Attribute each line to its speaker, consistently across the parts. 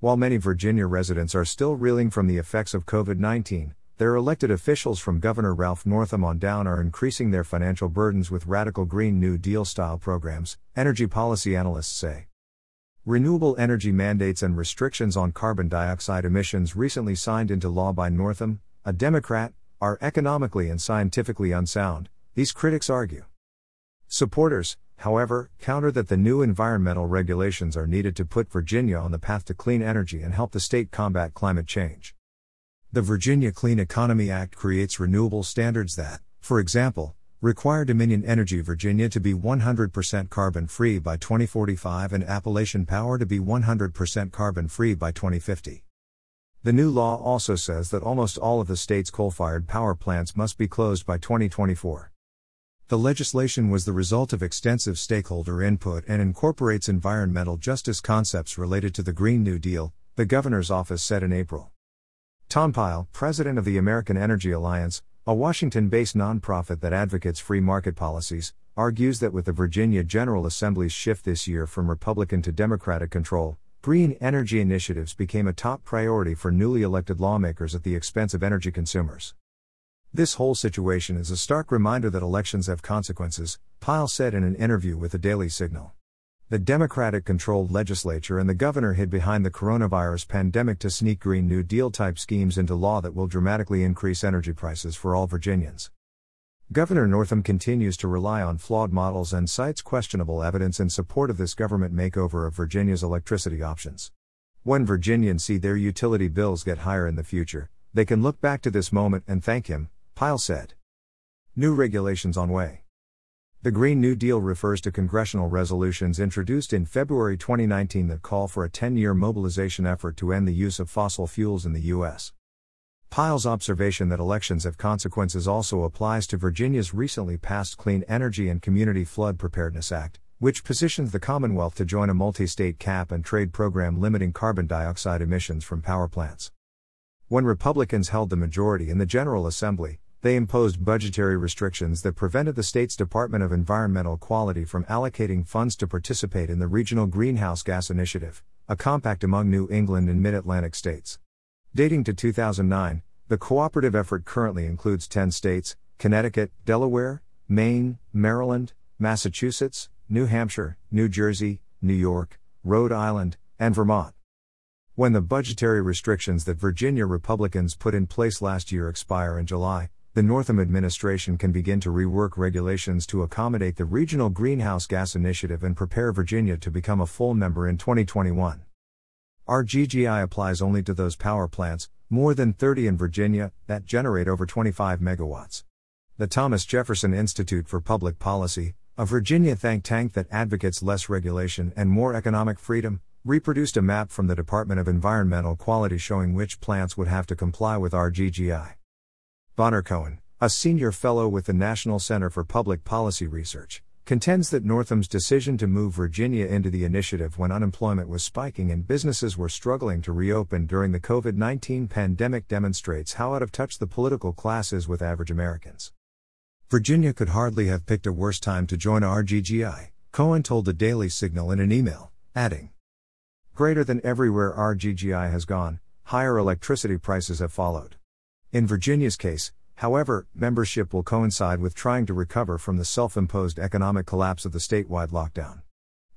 Speaker 1: While many Virginia residents are still reeling from the effects of COVID 19, their elected officials from Governor Ralph Northam on down are increasing their financial burdens with radical Green New Deal style programs, energy policy analysts say. Renewable energy mandates and restrictions on carbon dioxide emissions recently signed into law by Northam, a Democrat, are economically and scientifically unsound, these critics argue. Supporters, however, counter that the new environmental regulations are needed to put Virginia on the path to clean energy and help the state combat climate change. The Virginia Clean Economy Act creates renewable standards that, for example, require Dominion Energy Virginia to be 100% carbon free by 2045 and Appalachian Power to be 100% carbon free by 2050. The new law also says that almost all of the state's coal fired power plants must be closed by 2024. The legislation was the result of extensive stakeholder input and incorporates environmental justice concepts related to the Green New Deal, the governor's office said in April. Tom Pyle, president of the American Energy Alliance, a Washington based nonprofit that advocates free market policies, argues that with the Virginia General Assembly's shift this year from Republican to Democratic control, green energy initiatives became a top priority for newly elected lawmakers at the expense of energy consumers. This whole situation is a stark reminder that elections have consequences, Pyle said in an interview with the Daily Signal. The Democratic controlled legislature and the governor hid behind the coronavirus pandemic to sneak Green New Deal type schemes into law that will dramatically increase energy prices for all Virginians. Governor Northam continues to rely on flawed models and cites questionable evidence in support of this government makeover of Virginia's electricity options. When Virginians see their utility bills get higher in the future, they can look back to this moment and thank him, Pyle said. New regulations on way. The Green New Deal refers to congressional resolutions introduced in February 2019 that call for a 10 year mobilization effort to end the use of fossil fuels in the U.S. Pyle's observation that elections have consequences also applies to Virginia's recently passed Clean Energy and Community Flood Preparedness Act, which positions the Commonwealth to join a multi state cap and trade program limiting carbon dioxide emissions from power plants. When Republicans held the majority in the General Assembly, they imposed budgetary restrictions that prevented the state's Department of Environmental Quality from allocating funds to participate in the Regional Greenhouse Gas Initiative, a compact among New England and Mid Atlantic states. Dating to 2009, the cooperative effort currently includes 10 states Connecticut, Delaware, Maine, Maryland, Massachusetts, New Hampshire, New Jersey, New York, Rhode Island, and Vermont. When the budgetary restrictions that Virginia Republicans put in place last year expire in July, the Northam administration can begin to rework regulations to accommodate the Regional Greenhouse Gas Initiative and prepare Virginia to become a full member in 2021. RGGI applies only to those power plants, more than 30 in Virginia, that generate over 25 megawatts. The Thomas Jefferson Institute for Public Policy, a Virginia think tank that advocates less regulation and more economic freedom, reproduced a map from the Department of Environmental Quality showing which plants would have to comply with RGGI. Bonner Cohen, a senior fellow with the National Center for Public Policy Research, contends that Northam's decision to move Virginia into the initiative when unemployment was spiking and businesses were struggling to reopen during the COVID 19 pandemic demonstrates how out of touch the political class is with average Americans. Virginia could hardly have picked a worse time to join RGGI, Cohen told the Daily Signal in an email, adding Greater than everywhere RGGI has gone, higher electricity prices have followed. In Virginia's case, however, membership will coincide with trying to recover from the self imposed economic collapse of the statewide lockdown.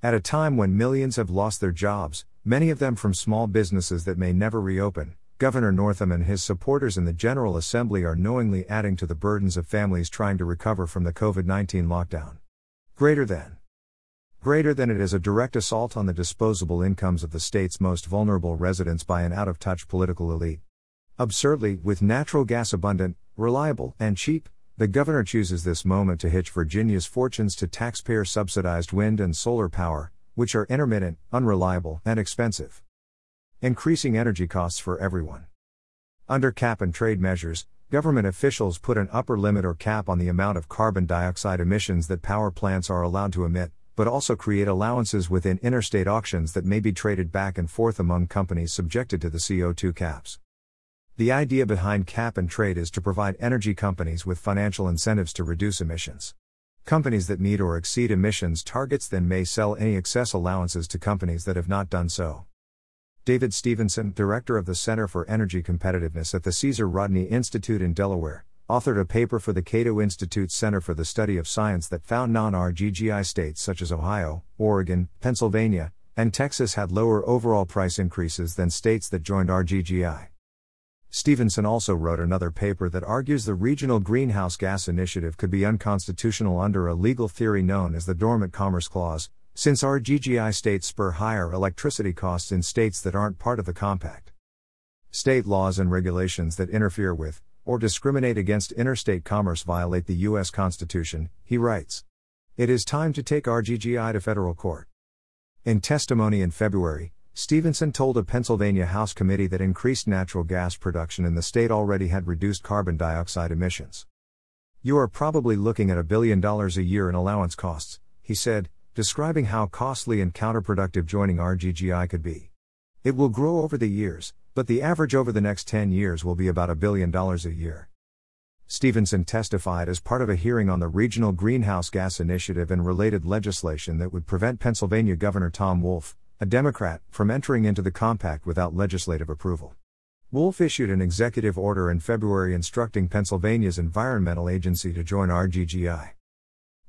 Speaker 1: At a time when millions have lost their jobs, many of them from small businesses that may never reopen, Governor Northam and his supporters in the General Assembly are knowingly adding to the burdens of families trying to recover from the COVID 19 lockdown. Greater than. Greater than it is a direct assault on the disposable incomes of the state's most vulnerable residents by an out of touch political elite. Absurdly, with natural gas abundant, reliable, and cheap, the governor chooses this moment to hitch Virginia's fortunes to taxpayer subsidized wind and solar power, which are intermittent, unreliable, and expensive. Increasing energy costs for everyone. Under cap and trade measures, government officials put an upper limit or cap on the amount of carbon dioxide emissions that power plants are allowed to emit, but also create allowances within interstate auctions that may be traded back and forth among companies subjected to the CO2 caps. The idea behind cap and trade is to provide energy companies with financial incentives to reduce emissions. Companies that meet or exceed emissions targets then may sell any excess allowances to companies that have not done so. David Stevenson, director of the Center for Energy Competitiveness at the Caesar Rodney Institute in Delaware, authored a paper for the Cato Institute Center for the Study of Science that found non RGGI states such as Ohio, Oregon, Pennsylvania, and Texas had lower overall price increases than states that joined RGGI. Stevenson also wrote another paper that argues the Regional Greenhouse Gas Initiative could be unconstitutional under a legal theory known as the Dormant Commerce Clause, since RGGI states spur higher electricity costs in states that aren't part of the compact. State laws and regulations that interfere with, or discriminate against interstate commerce violate the U.S. Constitution, he writes. It is time to take RGGI to federal court. In testimony in February, Stevenson told a Pennsylvania House committee that increased natural gas production in the state already had reduced carbon dioxide emissions. You are probably looking at a billion dollars a year in allowance costs, he said, describing how costly and counterproductive joining RGGI could be. It will grow over the years, but the average over the next 10 years will be about a billion dollars a year. Stevenson testified as part of a hearing on the Regional Greenhouse Gas Initiative and related legislation that would prevent Pennsylvania Governor Tom Wolf, a Democrat, from entering into the compact without legislative approval. Wolf issued an executive order in February instructing Pennsylvania's environmental agency to join RGGI.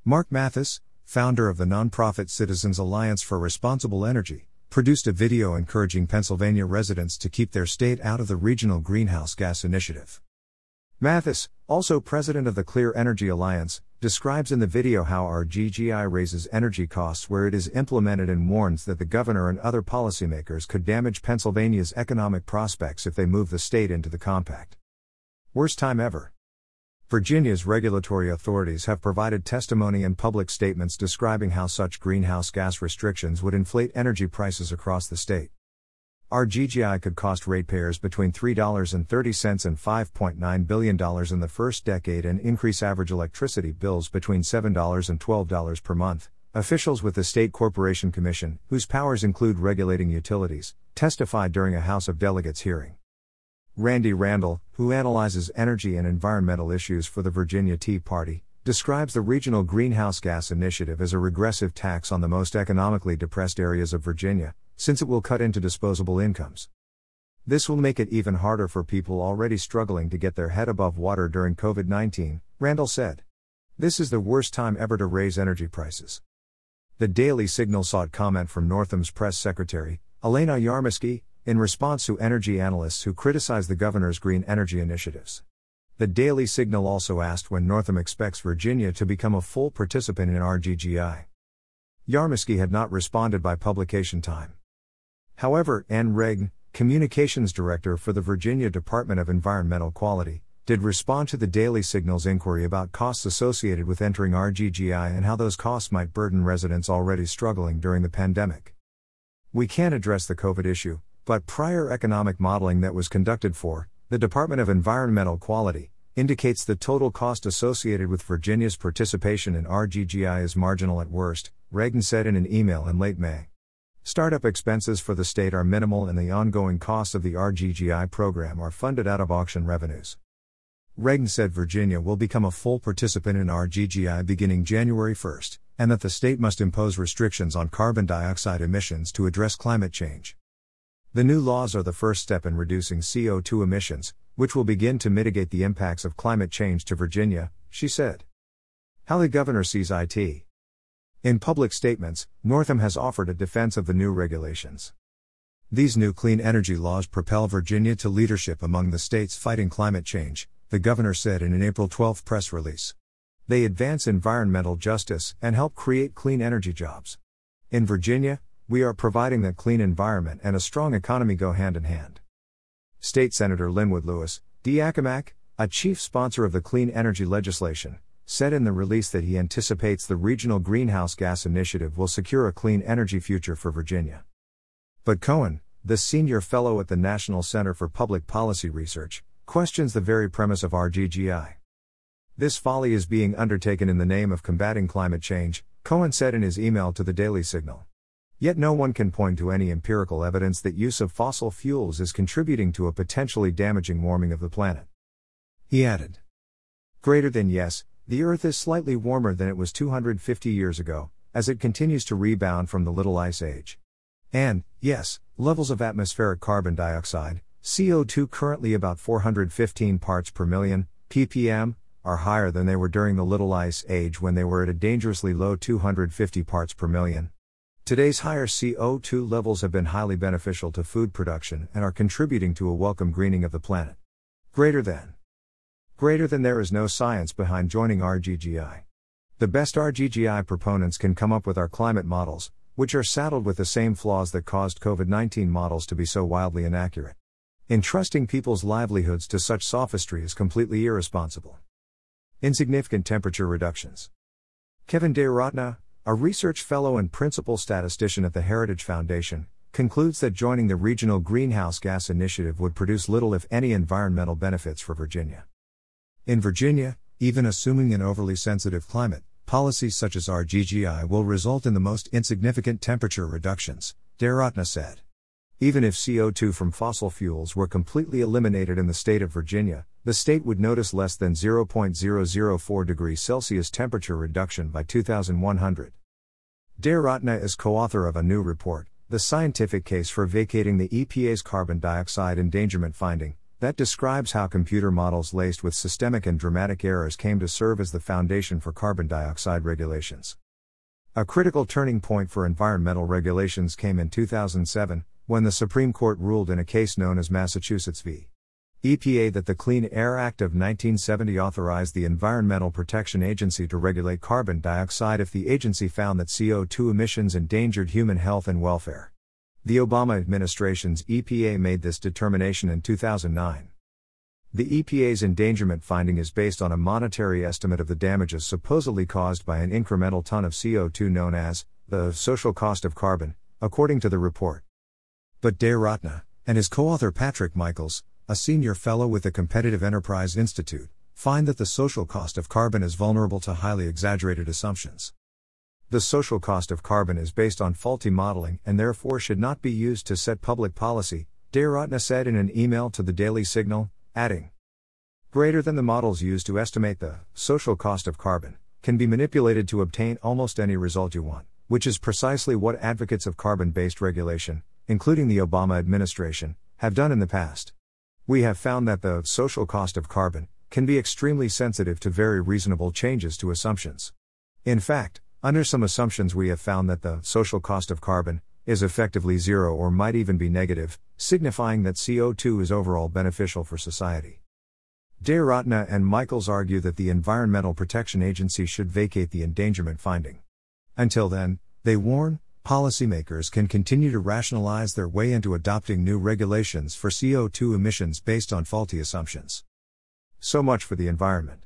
Speaker 1: Mark Mathis, founder of the nonprofit Citizens Alliance for Responsible Energy, produced a video encouraging Pennsylvania residents to keep their state out of the Regional Greenhouse Gas Initiative. Mathis, also president of the Clear Energy Alliance, describes in the video how RGGI raises energy costs where it is implemented and warns that the governor and other policymakers could damage Pennsylvania's economic prospects if they move the state into the compact. Worst time ever. Virginia's regulatory authorities have provided testimony and public statements describing how such greenhouse gas restrictions would inflate energy prices across the state. RGGI could cost ratepayers between $3.30 and $5.9 billion in the first decade and increase average electricity bills between $7 and $12 per month. Officials with the State Corporation Commission, whose powers include regulating utilities, testified during a House of Delegates hearing. Randy Randall, who analyzes energy and environmental issues for the Virginia Tea Party, describes the Regional Greenhouse Gas Initiative as a regressive tax on the most economically depressed areas of Virginia, since it will cut into disposable incomes. This will make it even harder for people already struggling to get their head above water during COVID 19, Randall said. This is the worst time ever to raise energy prices. The Daily Signal sought comment from Northam's press secretary, Elena Yarmosky, in response to energy analysts who criticize the governor's green energy initiatives. The Daily Signal also asked when Northam expects Virginia to become a full participant in RGGI. Yarmosky had not responded by publication time. However, Ann Regn, communications director for the Virginia Department of Environmental Quality, did respond to the Daily Signal's inquiry about costs associated with entering RGGI and how those costs might burden residents already struggling during the pandemic. We can't address the COVID issue, but prior economic modeling that was conducted for the Department of Environmental Quality indicates the total cost associated with Virginia's participation in RGGI is marginal at worst, Regn said in an email in late May. Startup expenses for the state are minimal and the ongoing costs of the RGGI program are funded out of auction revenues. Regn said Virginia will become a full participant in RGGI beginning January 1, and that the state must impose restrictions on carbon dioxide emissions to address climate change. The new laws are the first step in reducing CO2 emissions, which will begin to mitigate the impacts of climate change to Virginia, she said. How the governor sees IT. In public statements, Northam has offered a defense of the new regulations. These new clean energy laws propel Virginia to leadership among the states fighting climate change, the governor said in an April 12 press release. They advance environmental justice and help create clean energy jobs. In Virginia, we are providing that clean environment and a strong economy go hand in hand. State Senator Lynwood Lewis, D. Accomack, a chief sponsor of the clean energy legislation, said in the release that he anticipates the Regional Greenhouse Gas Initiative will secure a clean energy future for Virginia. But Cohen, the senior fellow at the National Center for Public Policy Research, questions the very premise of RGGI. This folly is being undertaken in the name of combating climate change, Cohen said in his email to the Daily Signal. Yet no one can point to any empirical evidence that use of fossil fuels is contributing to a potentially damaging warming of the planet. He added, Greater than yes, the Earth is slightly warmer than it was 250 years ago, as it continues to rebound from the Little Ice Age. And, yes, levels of atmospheric carbon dioxide, CO2 currently about 415 parts per million, ppm, are higher than they were during the Little Ice Age when they were at a dangerously low 250 parts per million. Today's higher CO2 levels have been highly beneficial to food production and are contributing to a welcome greening of the planet. Greater than. Greater than there is no science behind joining RGGI. The best RGGI proponents can come up with our climate models, which are saddled with the same flaws that caused COVID 19 models to be so wildly inaccurate. Entrusting people's livelihoods to such sophistry is completely irresponsible. Insignificant temperature reductions. Kevin Dayaratna, a research fellow and principal statistician at the Heritage Foundation, concludes that joining the Regional Greenhouse Gas Initiative would produce little, if any, environmental benefits for Virginia. In Virginia, even assuming an overly sensitive climate, policies such as RGGI will result in the most insignificant temperature reductions, Dayaratna said. Even if CO2 from fossil fuels were completely eliminated in the state of Virginia, the state would notice less than 0.004 degrees Celsius temperature reduction by 2100. Dayaratna is co author of a new report, The Scientific Case for Vacating the EPA's Carbon Dioxide Endangerment Finding, that describes how computer models laced with systemic and dramatic errors came to serve as the foundation for carbon dioxide regulations. A critical turning point for environmental regulations came in 2007, when the Supreme Court ruled in a case known as Massachusetts v. EPA that the Clean Air Act of 1970 authorized the Environmental Protection Agency to regulate carbon dioxide if the agency found that CO2 emissions endangered human health and welfare. The Obama administration's EPA made this determination in 2009. The EPA's endangerment finding is based on a monetary estimate of the damages supposedly caused by an incremental ton of CO2 known as the social cost of carbon, according to the report. But Dayaratna, and his co author Patrick Michaels, a senior fellow with the Competitive Enterprise Institute, find that the social cost of carbon is vulnerable to highly exaggerated assumptions. The social cost of carbon is based on faulty modeling and therefore should not be used to set public policy, Dayaratna said in an email to the Daily Signal, adding, Greater than the models used to estimate the social cost of carbon, can be manipulated to obtain almost any result you want, which is precisely what advocates of carbon based regulation, including the Obama administration, have done in the past. We have found that the social cost of carbon can be extremely sensitive to very reasonable changes to assumptions. In fact, under some assumptions, we have found that the social cost of carbon is effectively zero or might even be negative, signifying that CO2 is overall beneficial for society. Dayaratna and Michaels argue that the Environmental Protection Agency should vacate the endangerment finding. Until then, they warn, policymakers can continue to rationalize their way into adopting new regulations for CO2 emissions based on faulty assumptions. So much for the environment.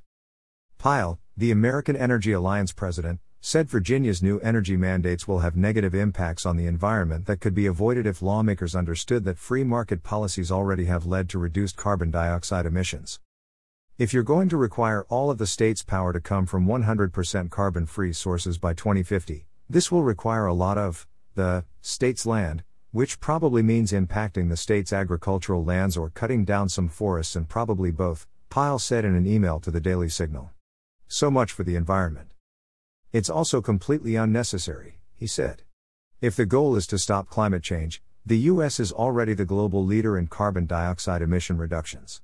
Speaker 1: Pyle, the American Energy Alliance president, said Virginia's new energy mandates will have negative impacts on the environment that could be avoided if lawmakers understood that free market policies already have led to reduced carbon dioxide emissions. If you're going to require all of the state's power to come from 100% carbon free sources by 2050, this will require a lot of the state's land, which probably means impacting the state's agricultural lands or cutting down some forests and probably both, Pyle said in an email to the Daily Signal. So much for the environment. It's also completely unnecessary, he said. If the goal is to stop climate change, the US is already the global leader in carbon dioxide emission reductions.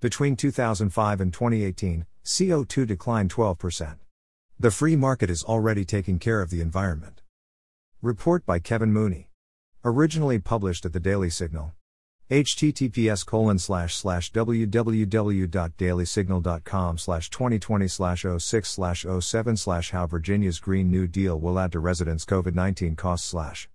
Speaker 1: Between 2005 and 2018, CO2 declined 12%. The free market is already taking care of the environment. Report by Kevin Mooney. Originally published at the Daily Signal. Https colon slash slash www.dailysignal.com slash 2020 slash 06 slash 07 slash how Virginia's Green New Deal will add to residents COVID-19 costs slash